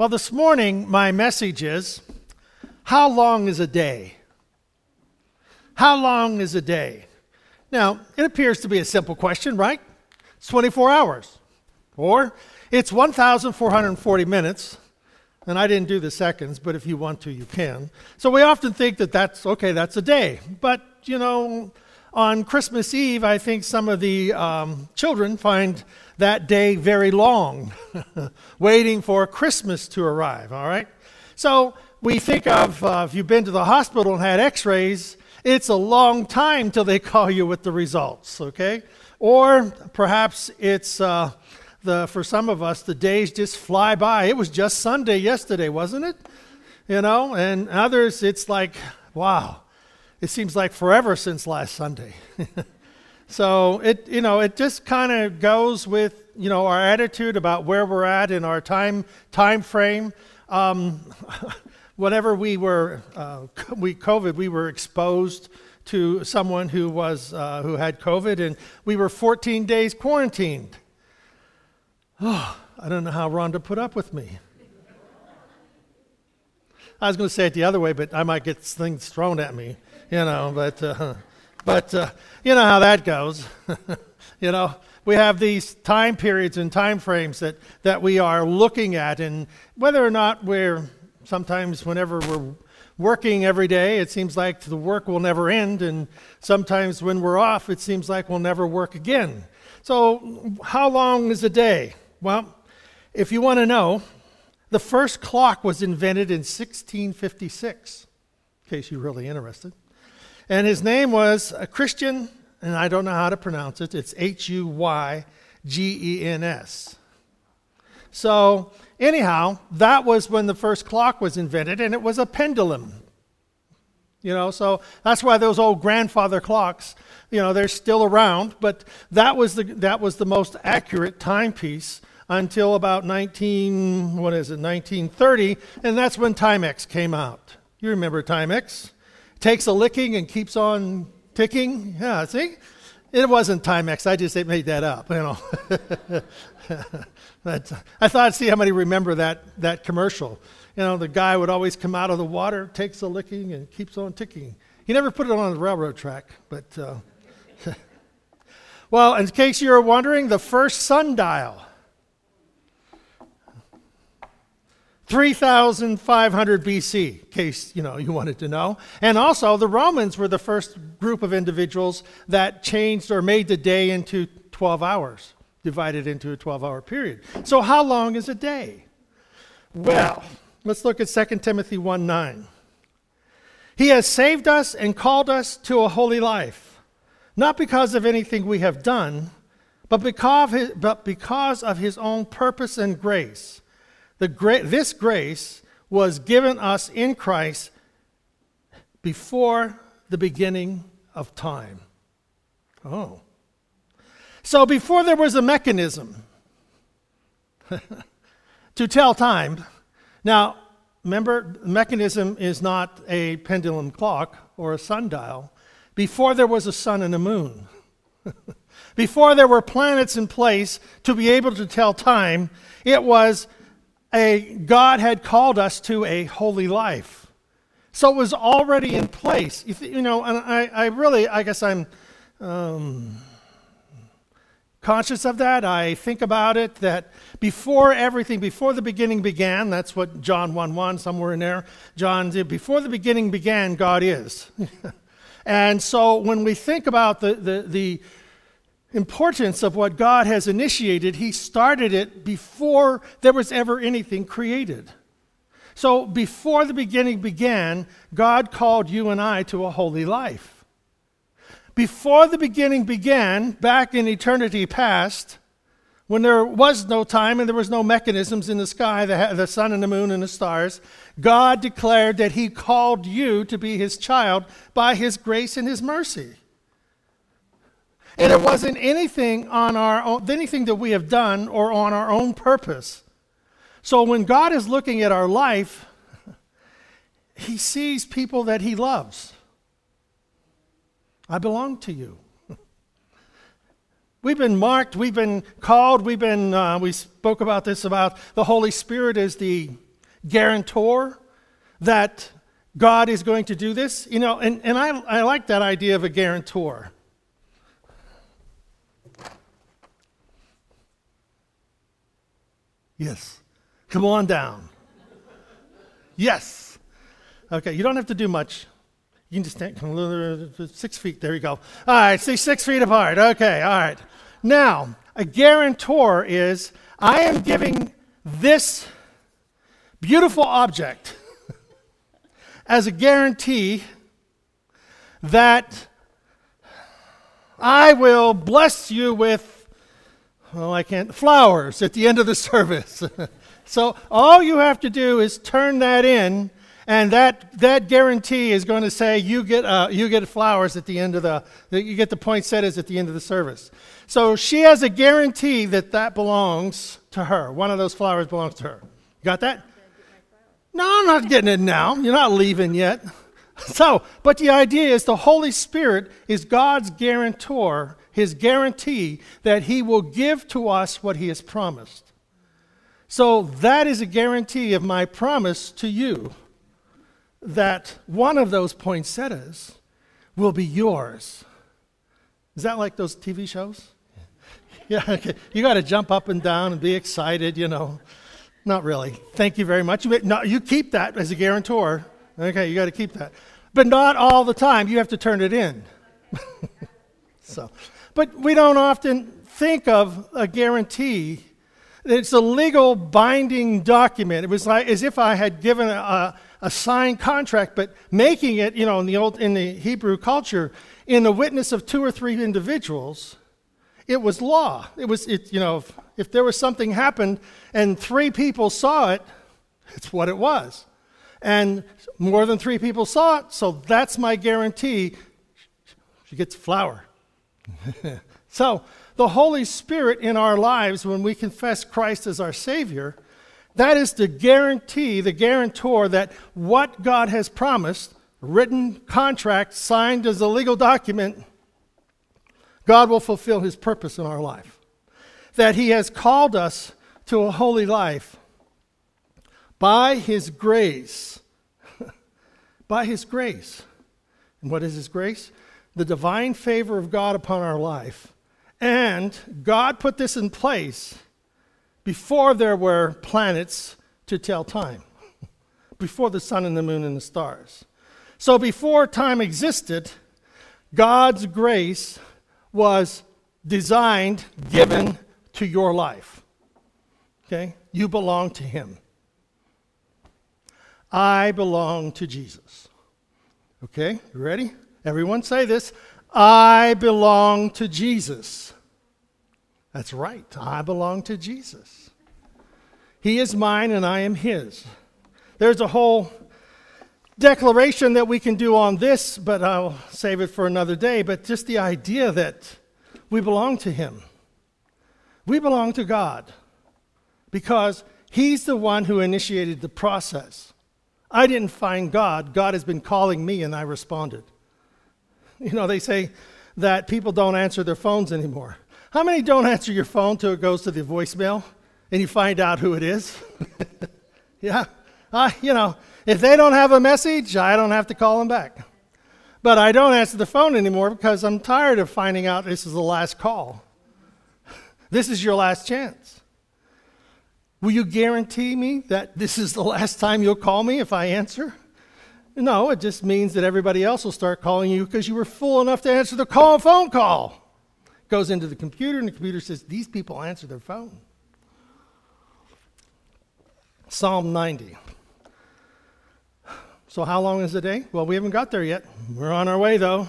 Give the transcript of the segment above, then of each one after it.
Well, this morning, my message is How long is a day? How long is a day? Now, it appears to be a simple question, right? It's 24 hours. Or it's 1,440 minutes. And I didn't do the seconds, but if you want to, you can. So we often think that that's okay, that's a day. But, you know, on Christmas Eve, I think some of the um, children find that day very long, waiting for Christmas to arrive, all right? So we think of uh, if you've been to the hospital and had x rays, it's a long time till they call you with the results, okay? Or perhaps it's, uh, the, for some of us, the days just fly by. It was just Sunday yesterday, wasn't it? You know, and others, it's like, wow, it seems like forever since last Sunday. so it, you know, it just kind of goes with, you know, our attitude about where we're at in our time time frame. Um, whenever we were uh, we COVID, we were exposed to someone who was uh, who had COVID, and we were 14 days quarantined. Oh, I don't know how Rhonda put up with me. I was going to say it the other way, but I might get things thrown at me you know, but, uh, but uh, you know how that goes. you know, we have these time periods and time frames that, that we are looking at, and whether or not we're sometimes, whenever we're working every day, it seems like the work will never end, and sometimes when we're off, it seems like we'll never work again. So, how long is a day? Well, if you want to know, the first clock was invented in 1656, in case you're really interested. And his name was a Christian, and I don't know how to pronounce it. It's H U Y G E N S. So, anyhow, that was when the first clock was invented, and it was a pendulum. You know, so that's why those old grandfather clocks, you know, they're still around, but that was the, that was the most accurate timepiece until about 19, what is it, 1930, and that's when Timex came out. You remember Timex? Takes a licking and keeps on ticking. Yeah, see? It wasn't Timex. I just made that up, you know. but I thought see how many remember that, that commercial. You know, the guy would always come out of the water, takes a licking, and keeps on ticking. He never put it on the railroad track, but. Uh, well, in case you're wondering, the first sundial 3500 BC, in case you know you wanted to know. And also, the Romans were the first group of individuals that changed or made the day into 12 hours, divided into a 12-hour period. So, how long is a day? Well, let's look at 2 Timothy 1 9. He has saved us and called us to a holy life, not because of anything we have done, but because of because of his own purpose and grace the gra- this grace was given us in Christ before the beginning of time. Oh. So before there was a mechanism to tell time, now remember, mechanism is not a pendulum clock or a sundial. Before there was a sun and a moon, before there were planets in place to be able to tell time, it was a God had called us to a holy life. So it was already in place. You, th- you know, and I, I really, I guess I'm um, conscious of that. I think about it that before everything, before the beginning began, that's what John 1 1, somewhere in there, John, did, before the beginning began, God is. and so when we think about the, the, the importance of what God has initiated, He started it before there was ever anything created. So, before the beginning began, God called you and I to a holy life. Before the beginning began, back in eternity past, when there was no time and there was no mechanisms in the sky, the, the sun and the moon and the stars, God declared that He called you to be His child by His grace and His mercy. And it wasn't anything on our own, anything that we have done or on our own purpose. So when God is looking at our life, he sees people that he loves. I belong to you. We've been marked, we've been called, we've been, uh, we spoke about this about the Holy Spirit as the guarantor that God is going to do this? You know, and, and I, I like that idea of a guarantor. Yes. Come on down. Yes. Okay, you don't have to do much. You can just stand six feet. There you go. All right, see, six feet apart. Okay, all right. Now, a guarantor is I am giving this beautiful object as a guarantee that I will bless you with, well, I can't, flowers at the end of the service. so all you have to do is turn that in and that, that guarantee is going to say you get, uh, you get flowers at the end of the, you get the poinsettias at the end of the service. So she has a guarantee that that belongs to her. One of those flowers belongs to her. You got that? No, I'm not getting it now. You're not leaving yet. So, but the idea is the Holy Spirit is God's guarantor, his guarantee that he will give to us what he has promised. So that is a guarantee of my promise to you that one of those poinsettias will be yours. Is that like those TV shows? Yeah, okay. you got to jump up and down and be excited, you know. Not really. Thank you very much. No, you keep that as a guarantor. Okay, you got to keep that. But not all the time. You have to turn it in. so, but we don't often think of a guarantee. It's a legal binding document. It was like as if I had given a, a signed contract, but making it, you know, in the old in the Hebrew culture, in the witness of two or three individuals, it was law. It was, it, you know, if, if there was something happened and three people saw it, it's what it was. And more than three people saw it, so that's my guarantee. She gets a flower. so, the Holy Spirit in our lives, when we confess Christ as our Savior, that is the guarantee, the guarantor that what God has promised, written contract signed as a legal document, God will fulfill his purpose in our life. That he has called us to a holy life by his grace. by his grace. And what is his grace? The divine favor of God upon our life. And God put this in place before there were planets to tell time, before the sun and the moon and the stars. So before time existed, God's grace was designed, given to your life. Okay? You belong to Him. I belong to Jesus. Okay? You ready? Everyone say this. I belong to Jesus. That's right. I belong to Jesus. He is mine and I am His. There's a whole declaration that we can do on this, but I'll save it for another day. But just the idea that we belong to Him, we belong to God because He's the one who initiated the process. I didn't find God, God has been calling me, and I responded. You know, they say that people don't answer their phones anymore. How many don't answer your phone till it goes to the voicemail and you find out who it is? yeah. Uh, you know, if they don't have a message, I don't have to call them back. But I don't answer the phone anymore because I'm tired of finding out this is the last call. This is your last chance. Will you guarantee me that this is the last time you'll call me if I answer? No, it just means that everybody else will start calling you because you were fool enough to answer the call phone call goes into the computer, and the computer says, These people answer their phone. Psalm 90. So, how long is the day? Well, we haven't got there yet. We're on our way, though.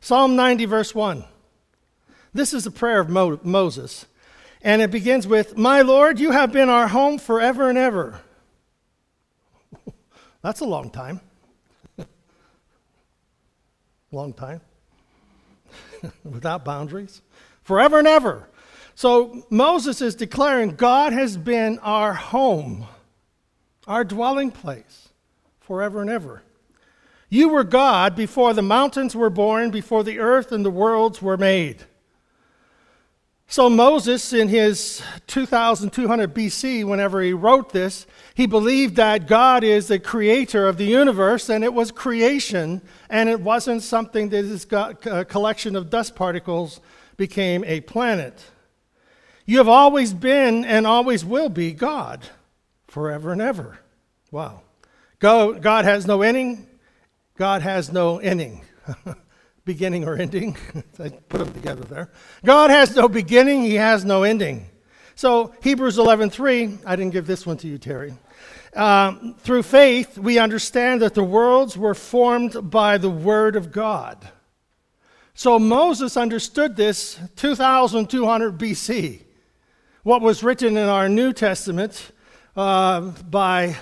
Psalm 90, verse 1. This is the prayer of Mo- Moses. And it begins with, My Lord, you have been our home forever and ever. That's a long time. Long time. Without boundaries forever and ever. So Moses is declaring God has been our home, our dwelling place, forever and ever. You were God before the mountains were born, before the earth and the worlds were made. So, Moses, in his 2200 BC, whenever he wrote this, he believed that God is the creator of the universe and it was creation and it wasn't something that this uh, collection of dust particles became a planet. You have always been and always will be God forever and ever. Wow. God has no ending. God has no ending. beginning or ending. I put them together there. God has no beginning, he has no ending. So Hebrews 11:3, I didn't give this one to you, Terry. Um, through faith, we understand that the worlds were formed by the word of God. So Moses understood this 2,200 BC. What was written in our New Testament uh, by,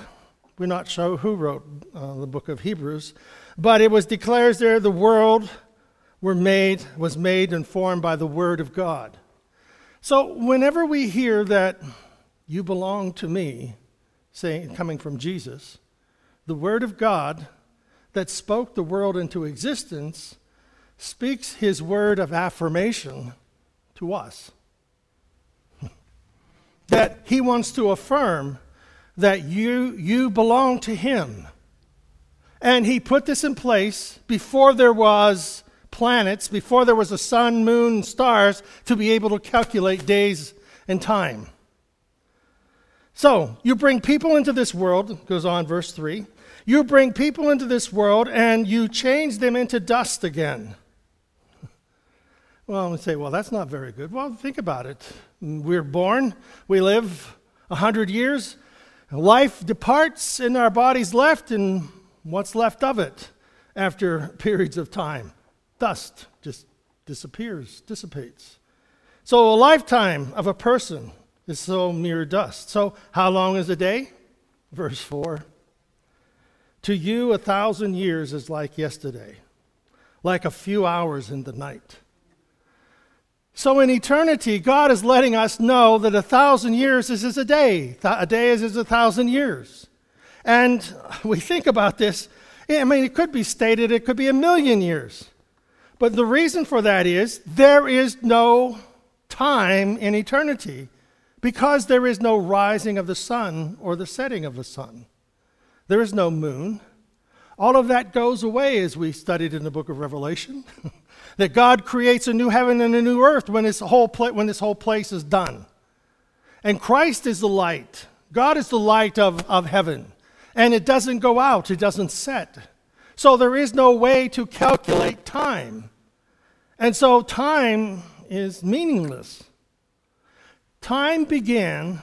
we're not sure who wrote uh, the book of Hebrews, but it was declares there the world were made, was made and formed by the Word of God. So whenever we hear that you belong to me, saying coming from Jesus, the Word of God that spoke the world into existence speaks his word of affirmation to us. that he wants to affirm that you, you belong to him. And he put this in place before there was planets before there was a sun, moon, stars to be able to calculate days and time. So, you bring people into this world, goes on verse 3. You bring people into this world and you change them into dust again. Well, we say, well, that's not very good. Well, think about it. We're born, we live 100 years, life departs, and our body's left, and what's left of it after periods of time? Dust just disappears, dissipates. So a lifetime of a person is so mere dust. So how long is a day? Verse 4. To you, a thousand years is like yesterday, like a few hours in the night. So in eternity, God is letting us know that a thousand years is as a day. A day is as a thousand years. And we think about this, I mean, it could be stated it could be a million years. But the reason for that is there is no time in eternity because there is no rising of the sun or the setting of the sun. There is no moon. All of that goes away as we studied in the book of Revelation. that God creates a new heaven and a new earth when this, whole pla- when this whole place is done. And Christ is the light. God is the light of, of heaven. And it doesn't go out, it doesn't set. So there is no way to calculate time. And so time is meaningless. Time began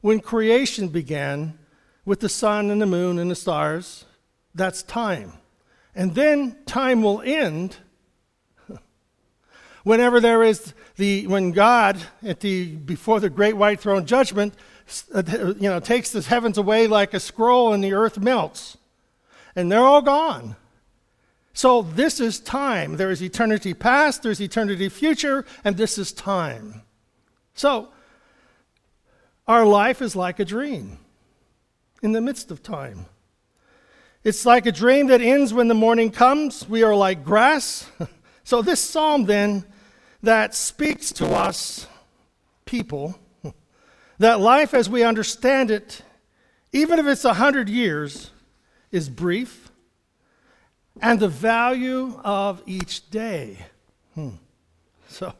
when creation began with the sun and the moon and the stars. That's time. And then time will end whenever there is the when God at the before the great white throne judgment uh, you know takes the heavens away like a scroll and the earth melts and they're all gone so this is time. There is eternity past, there's eternity future, and this is time. So our life is like a dream in the midst of time. It's like a dream that ends when the morning comes. We are like grass. so this psalm then that speaks to us people that life as we understand it, even if it's a hundred years, is brief and the value of each day. Hmm. So,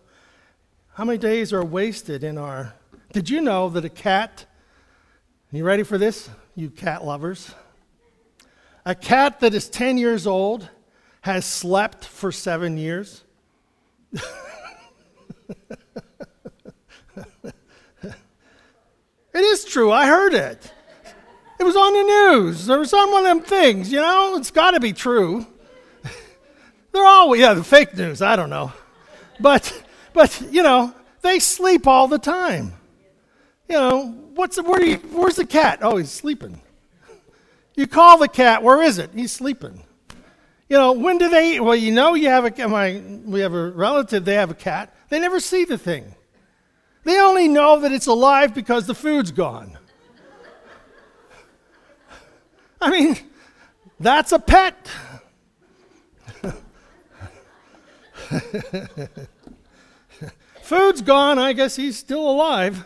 how many days are wasted in our. Did you know that a cat, you ready for this, you cat lovers? A cat that is 10 years old has slept for seven years. it is true, I heard it. It was on the news. There was on one of them things, you know? It's got to be true. They're all, yeah, the fake news, I don't know. But, but, you know, they sleep all the time. You know, what's the, where you, where's the cat? Oh, he's sleeping. You call the cat, where is it? He's sleeping. You know, when do they? Well, you know, you have a, my, we have a relative, they have a cat. They never see the thing. They only know that it's alive because the food's gone. I mean, that's a pet. food's gone. I guess he's still alive.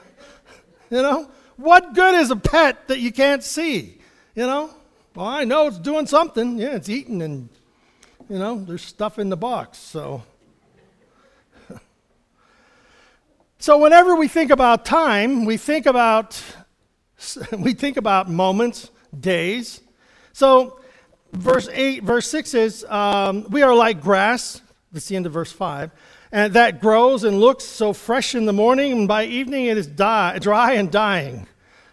You know? What good is a pet that you can't see? You know? Well, I know it's doing something. Yeah, it's eating and, you know, there's stuff in the box. So. So whenever we think about time, we think about we think about moments, days. So verse 8, verse 6 is, um, We are like grass, that's the end of verse 5, and that grows and looks so fresh in the morning, and by evening it is die, dry and dying.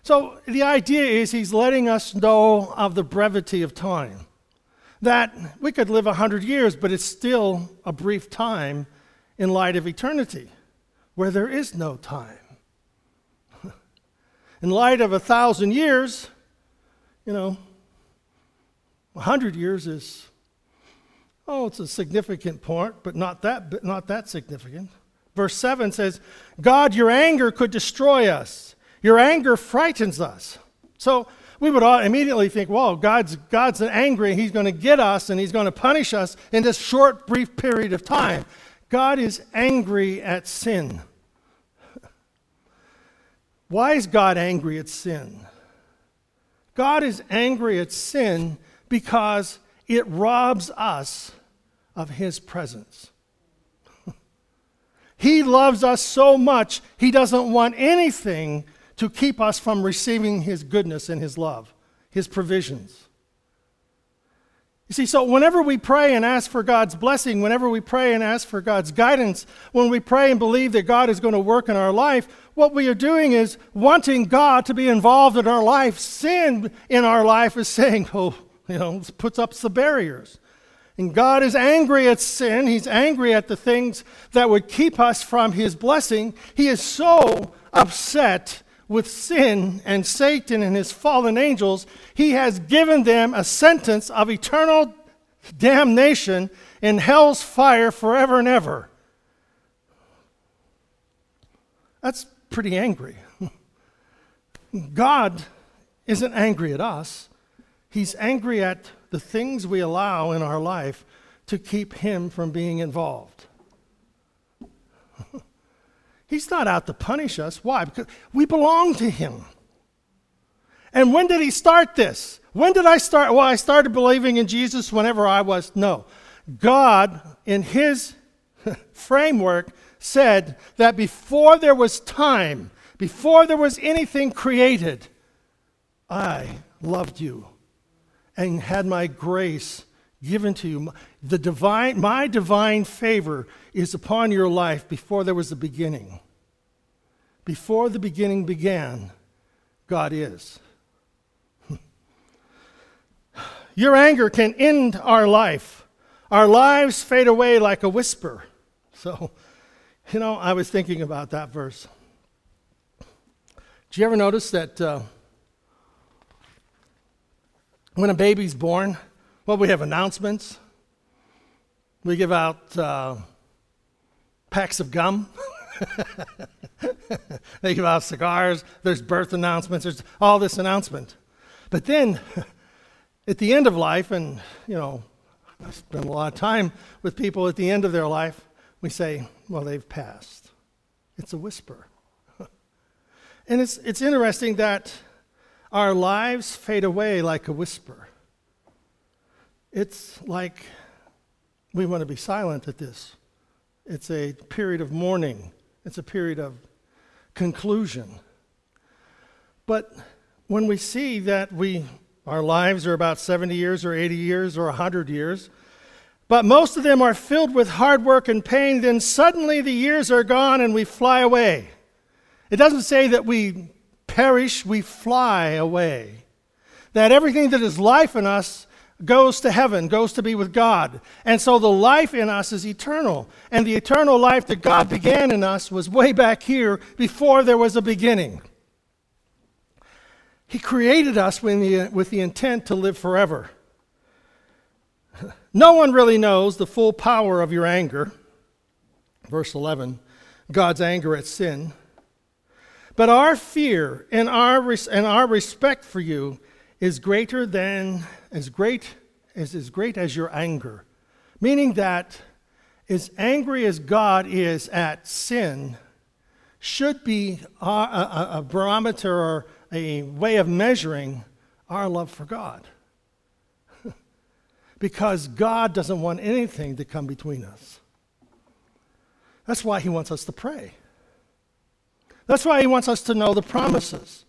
So the idea is he's letting us know of the brevity of time. That we could live 100 years, but it's still a brief time in light of eternity, where there is no time. in light of a thousand years, you know, 100 years is, oh, it's a significant part, but not that, but not that significant. Verse 7 says, God, your anger could destroy us. Your anger frightens us. So we would immediately think, well, God's, God's angry. He's going to get us and he's going to punish us in this short, brief period of time. God is angry at sin. Why is God angry at sin? God is angry at sin because it robs us of His presence. he loves us so much, He doesn't want anything to keep us from receiving His goodness and His love, His provisions. You see, so whenever we pray and ask for God's blessing, whenever we pray and ask for God's guidance, when we pray and believe that God is going to work in our life, what we are doing is wanting God to be involved in our life. Sin in our life is saying, oh, you know, puts up the barriers. And God is angry at sin. He's angry at the things that would keep us from His blessing. He is so upset with sin and Satan and his fallen angels, He has given them a sentence of eternal damnation in hell's fire forever and ever. That's pretty angry. God isn't angry at us. He's angry at the things we allow in our life to keep him from being involved. He's not out to punish us. Why? Because we belong to him. And when did he start this? When did I start? Well, I started believing in Jesus whenever I was. No. God, in his framework, said that before there was time, before there was anything created, I loved you and had my grace given to you. The divine, my divine favor is upon your life before there was a beginning. Before the beginning began, God is. Your anger can end our life. Our lives fade away like a whisper. So, you know, I was thinking about that verse. Do you ever notice that uh, when a baby's born, well, we have announcements. We give out uh, packs of gum. they give out cigars. There's birth announcements. There's all this announcement. But then, at the end of life, and you know, I spend a lot of time with people at the end of their life, we say, well, they've passed. It's a whisper. and it's, it's interesting that our lives fade away like a whisper. It's like we want to be silent at this. It's a period of mourning, it's a period of conclusion. But when we see that we, our lives are about 70 years or 80 years or 100 years, but most of them are filled with hard work and pain, then suddenly the years are gone and we fly away. It doesn't say that we perish, we fly away. That everything that is life in us goes to heaven, goes to be with God. And so the life in us is eternal. And the eternal life that God began in us was way back here before there was a beginning. He created us with the, with the intent to live forever. No one really knows the full power of your anger. Verse 11 God's anger at sin. But our fear and our, and our respect for you is greater than, as great as, as great as your anger. Meaning that as angry as God is at sin, should be a, a, a barometer or a way of measuring our love for God. because God doesn't want anything to come between us. That's why He wants us to pray. That's why He wants us to know the promises.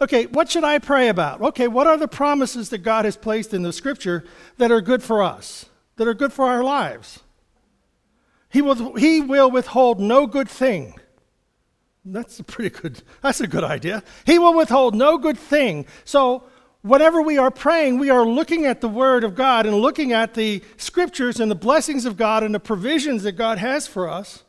Okay, what should I pray about? Okay, what are the promises that God has placed in the scripture that are good for us, that are good for our lives? He will, he will withhold no good thing. That's a pretty good, that's a good idea. He will withhold no good thing. So, whenever we are praying, we are looking at the Word of God and looking at the scriptures and the blessings of God and the provisions that God has for us.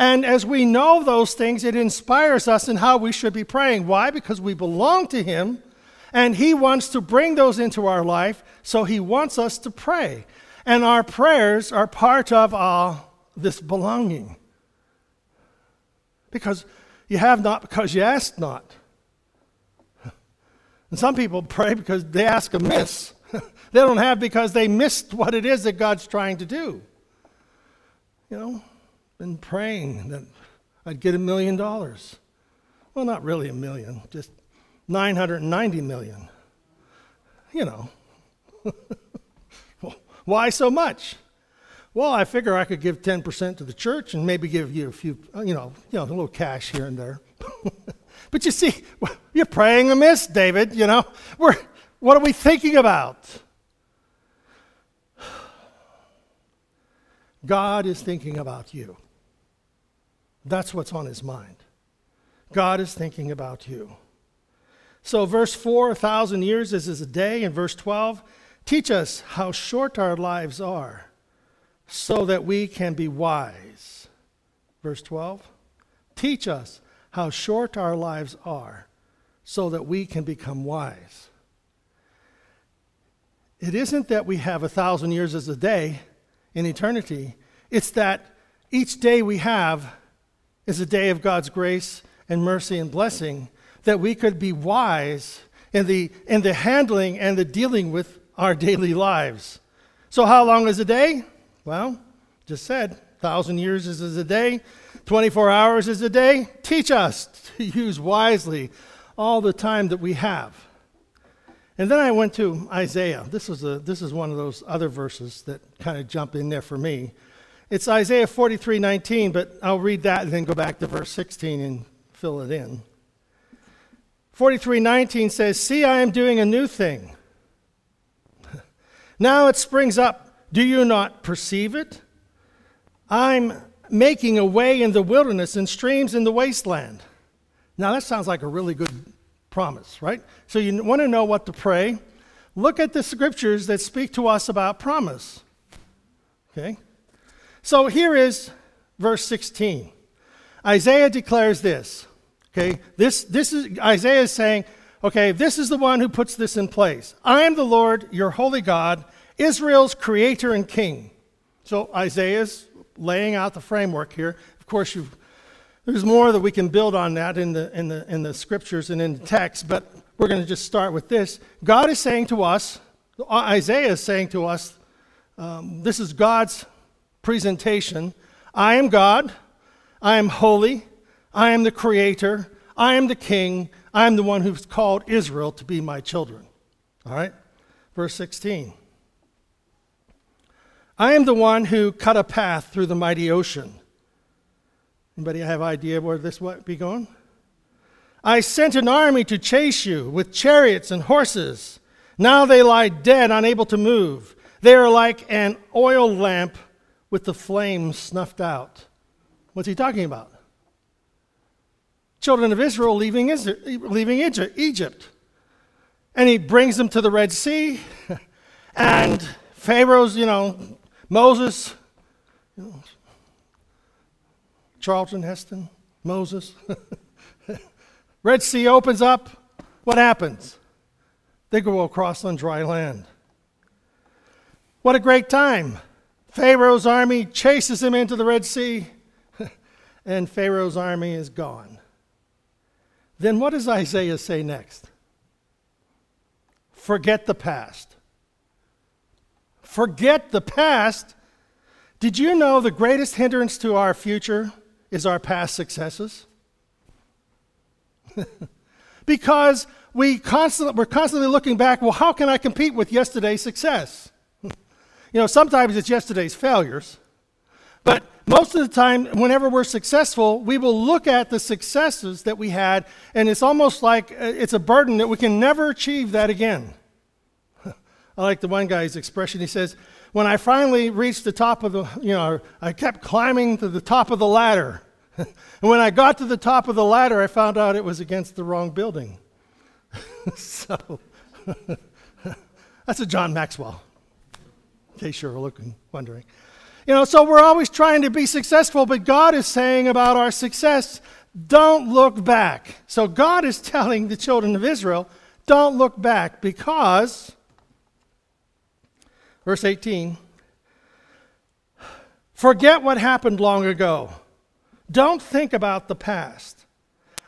And as we know those things, it inspires us in how we should be praying. Why? Because we belong to Him, and He wants to bring those into our life, so He wants us to pray. And our prayers are part of uh, this belonging. Because you have not because you ask not. And some people pray because they ask amiss. they don't have because they missed what it is that God's trying to do. You know, been praying that I'd get a million dollars. Well, not really a million, just 990 million. You know. Why so much? Well, I figure I could give 10% to the church and maybe give you a few, uh, you know, you know a little cash here and there. but you see, you're praying amiss, David, you know. We're, what are we thinking about? God is thinking about you. That's what's on his mind. God is thinking about you. So, verse 4, a thousand years is as a day, and verse 12, teach us how short our lives are so that we can be wise. Verse 12, teach us how short our lives are so that we can become wise. It isn't that we have a thousand years as a day in eternity, it's that each day we have is a day of God's grace and mercy and blessing, that we could be wise in the, in the handling and the dealing with our daily lives. So, how long is a day? Well, just said, thousand years is a day, 24 hours is a day. Teach us to use wisely all the time that we have. And then I went to Isaiah. This is, a, this is one of those other verses that kind of jump in there for me. It's Isaiah 43 19, but I'll read that and then go back to verse 16 and fill it in. 43 19 says, See, I am doing a new thing. now it springs up. Do you not perceive it? I'm making a way in the wilderness and streams in the wasteland. Now that sounds like a really good promise, right? So you want to know what to pray. Look at the scriptures that speak to us about promise. Okay? So here is verse 16. Isaiah declares this. Okay, this, this is Isaiah is saying, okay, this is the one who puts this in place. I am the Lord, your holy God, Israel's creator and king. So Isaiah's laying out the framework here. Of course, there's more that we can build on that in the, in, the, in the scriptures and in the text, but we're going to just start with this. God is saying to us, Isaiah is saying to us, um, this is God's presentation I am God, I am holy, I am the creator, I am the king, I am the one who's called Israel to be my children. All right? Verse 16. I am the one who cut a path through the mighty ocean. Anybody have idea where this might be going? I sent an army to chase you with chariots and horses. Now they lie dead, unable to move. They are like an oil lamp with the flames snuffed out. What's he talking about? Children of Israel leaving, Israel, leaving Egypt. And he brings them to the Red Sea. And Pharaoh's, you know, Moses, you know, Charlton Heston, Moses. Red Sea opens up. What happens? They go across on dry land. What a great time. Pharaoh's army chases him into the Red Sea, and Pharaoh's army is gone. Then what does Isaiah say next? Forget the past. Forget the past. Did you know the greatest hindrance to our future is our past successes? because we constantly, we're constantly looking back, well, how can I compete with yesterday's success? You know, sometimes it's yesterday's failures. But most of the time, whenever we're successful, we will look at the successes that we had, and it's almost like uh, it's a burden that we can never achieve that again. I like the one guy's expression. He says, When I finally reached the top of the, you know, I kept climbing to the top of the ladder. and when I got to the top of the ladder, I found out it was against the wrong building. so, that's a John Maxwell, in case you're looking, wondering. You know, so we're always trying to be successful, but God is saying about our success, don't look back. So God is telling the children of Israel, don't look back because, verse 18, forget what happened long ago. Don't think about the past.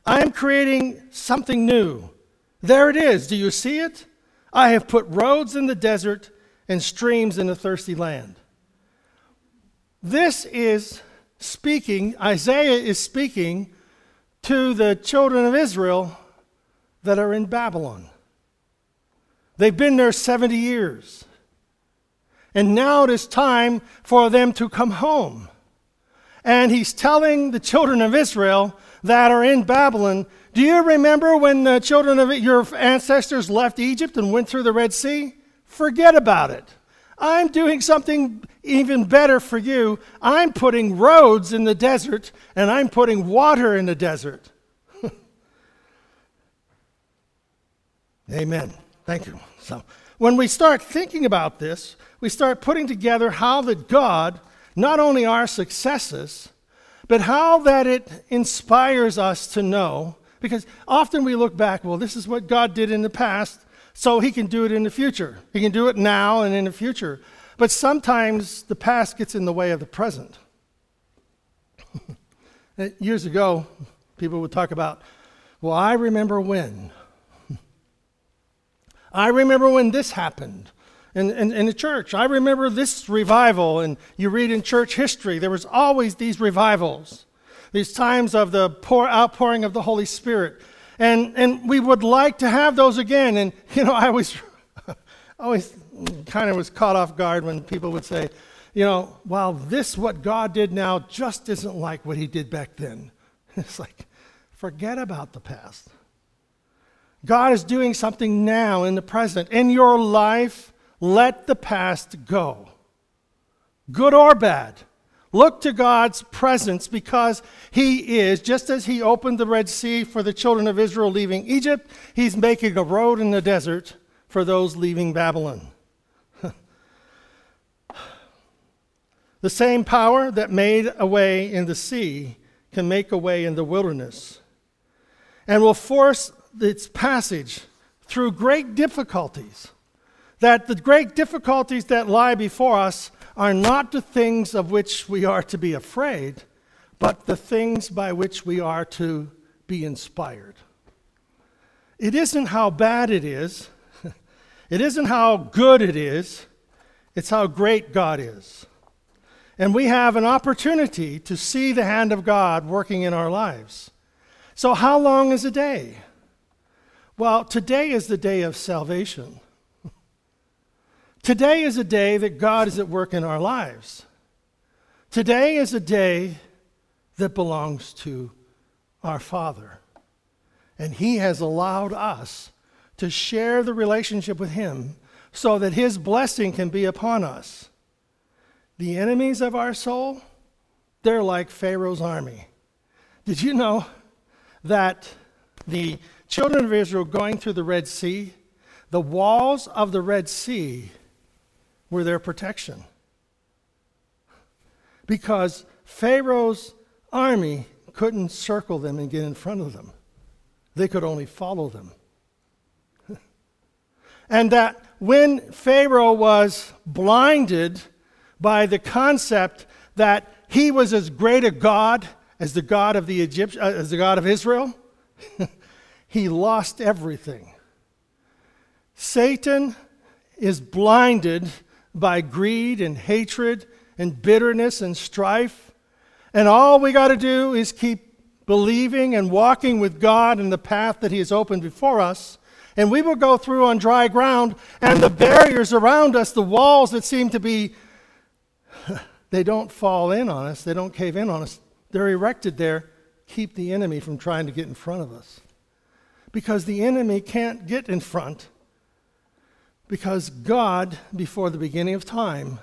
I am creating something new. There it is. Do you see it? I have put roads in the desert and streams in the thirsty land. This is speaking, Isaiah is speaking to the children of Israel that are in Babylon. They've been there 70 years. And now it is time for them to come home. And he's telling the children of Israel that are in Babylon, do you remember when the children of your ancestors left Egypt and went through the Red Sea? Forget about it. I'm doing something even better for you. I'm putting roads in the desert and I'm putting water in the desert. Amen. Thank you. So, when we start thinking about this, we start putting together how that God, not only our successes, but how that it inspires us to know, because often we look back, well, this is what God did in the past, so he can do it in the future. He can do it now and in the future. But sometimes the past gets in the way of the present. Years ago, people would talk about, well, I remember when. I remember when this happened in, in, in, the church. I remember this revival, and you read in church history, there was always these revivals, these times of the pour, outpouring of the Holy Spirit. And, and we would like to have those again. And, you know, I always, always kind of was caught off guard when people would say, you know, well, this, what God did now, just isn't like what he did back then. It's like, forget about the past. God is doing something now in the present. In your life, let the past go, good or bad. Look to God's presence because He is, just as He opened the Red Sea for the children of Israel leaving Egypt, He's making a road in the desert for those leaving Babylon. the same power that made a way in the sea can make a way in the wilderness and will force its passage through great difficulties. That the great difficulties that lie before us are not the things of which we are to be afraid, but the things by which we are to be inspired. It isn't how bad it is, it isn't how good it is, it's how great God is. And we have an opportunity to see the hand of God working in our lives. So, how long is a day? Well, today is the day of salvation. Today is a day that God is at work in our lives. Today is a day that belongs to our Father. And He has allowed us to share the relationship with Him so that His blessing can be upon us. The enemies of our soul, they're like Pharaoh's army. Did you know that the children of Israel going through the Red Sea, the walls of the Red Sea were their protection. Because Pharaoh's army couldn't circle them and get in front of them, they could only follow them. and that when Pharaoh was blinded by the concept that he was as great a God as the God of the Egypt, uh, as the God of Israel, he lost everything. Satan is blinded by greed and hatred and bitterness and strife. And all we got to do is keep believing and walking with God in the path that He has opened before us. And we will go through on dry ground, and the barriers around us, the walls that seem to be, they don't fall in on us, they don't cave in on us. They're erected there, keep the enemy from trying to get in front of us. Because the enemy can't get in front because God, before the beginning of time,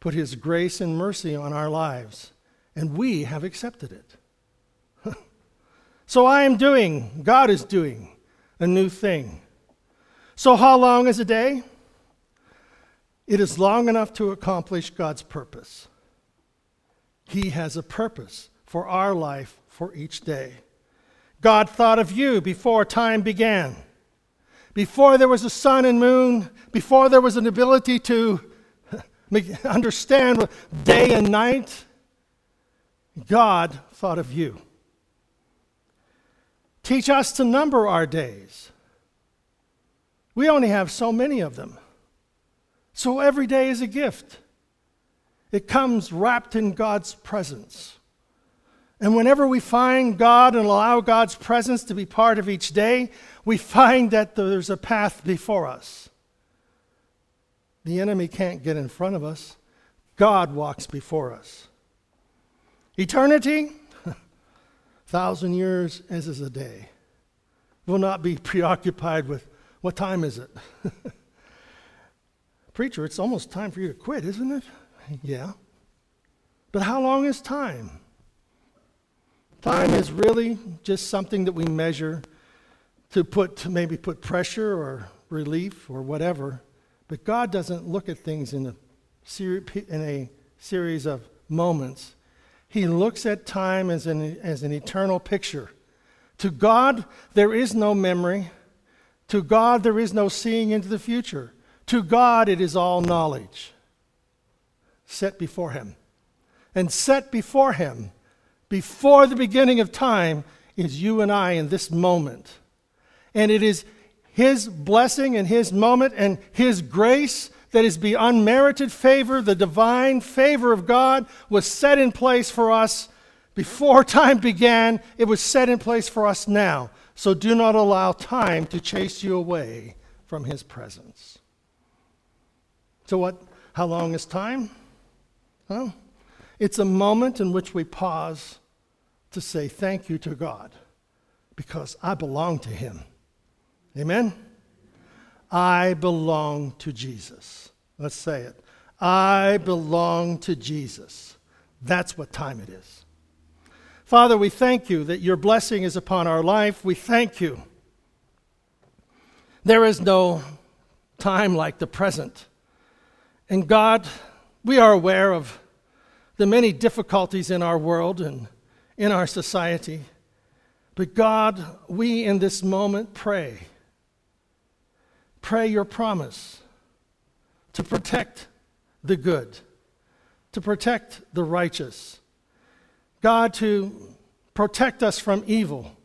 put his grace and mercy on our lives, and we have accepted it. so I am doing, God is doing a new thing. So, how long is a day? It is long enough to accomplish God's purpose. He has a purpose for our life for each day. God thought of you before time began. Before there was a sun and moon, before there was an ability to understand day and night, God thought of you. Teach us to number our days. We only have so many of them. So every day is a gift. It comes wrapped in God's presence. And whenever we find God and allow God's presence to be part of each day, we find that there's a path before us. The enemy can't get in front of us, God walks before us. Eternity, thousand years as is a day. We'll not be preoccupied with what time is it? Preacher, it's almost time for you to quit, isn't it? Yeah. But how long is time? Time is really just something that we measure to put to maybe put pressure or relief or whatever. But God doesn't look at things in a, in a series of moments. He looks at time as an, as an eternal picture. To God, there is no memory. To God, there is no seeing into the future. To God, it is all knowledge set before Him. And set before Him before the beginning of time is you and I in this moment. And it is His blessing and His moment and His grace that is the unmerited favor, the divine favor of God was set in place for us before time began. It was set in place for us now. So do not allow time to chase you away from His presence. So, what? How long is time? Well, it's a moment in which we pause to say thank you to God because I belong to Him. Amen? I belong to Jesus. Let's say it. I belong to Jesus. That's what time it is. Father, we thank you that your blessing is upon our life. We thank you. There is no time like the present. And God, we are aware of the many difficulties in our world and in our society. But God, we in this moment pray. Pray your promise to protect the good, to protect the righteous. God, to protect us from evil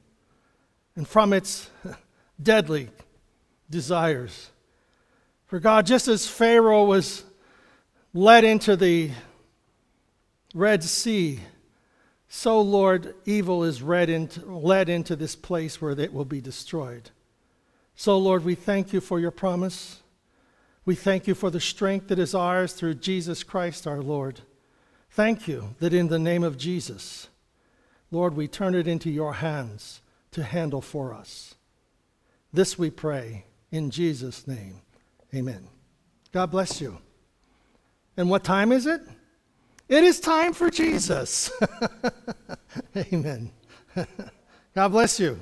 and from its deadly desires. For God, just as Pharaoh was led into the Red Sea, so, Lord, evil is led into, led into this place where it will be destroyed. So, Lord, we thank you for your promise. We thank you for the strength that is ours through Jesus Christ our Lord. Thank you that in the name of Jesus, Lord, we turn it into your hands to handle for us. This we pray in Jesus' name. Amen. God bless you. And what time is it? It is time for Jesus. Amen. God bless you.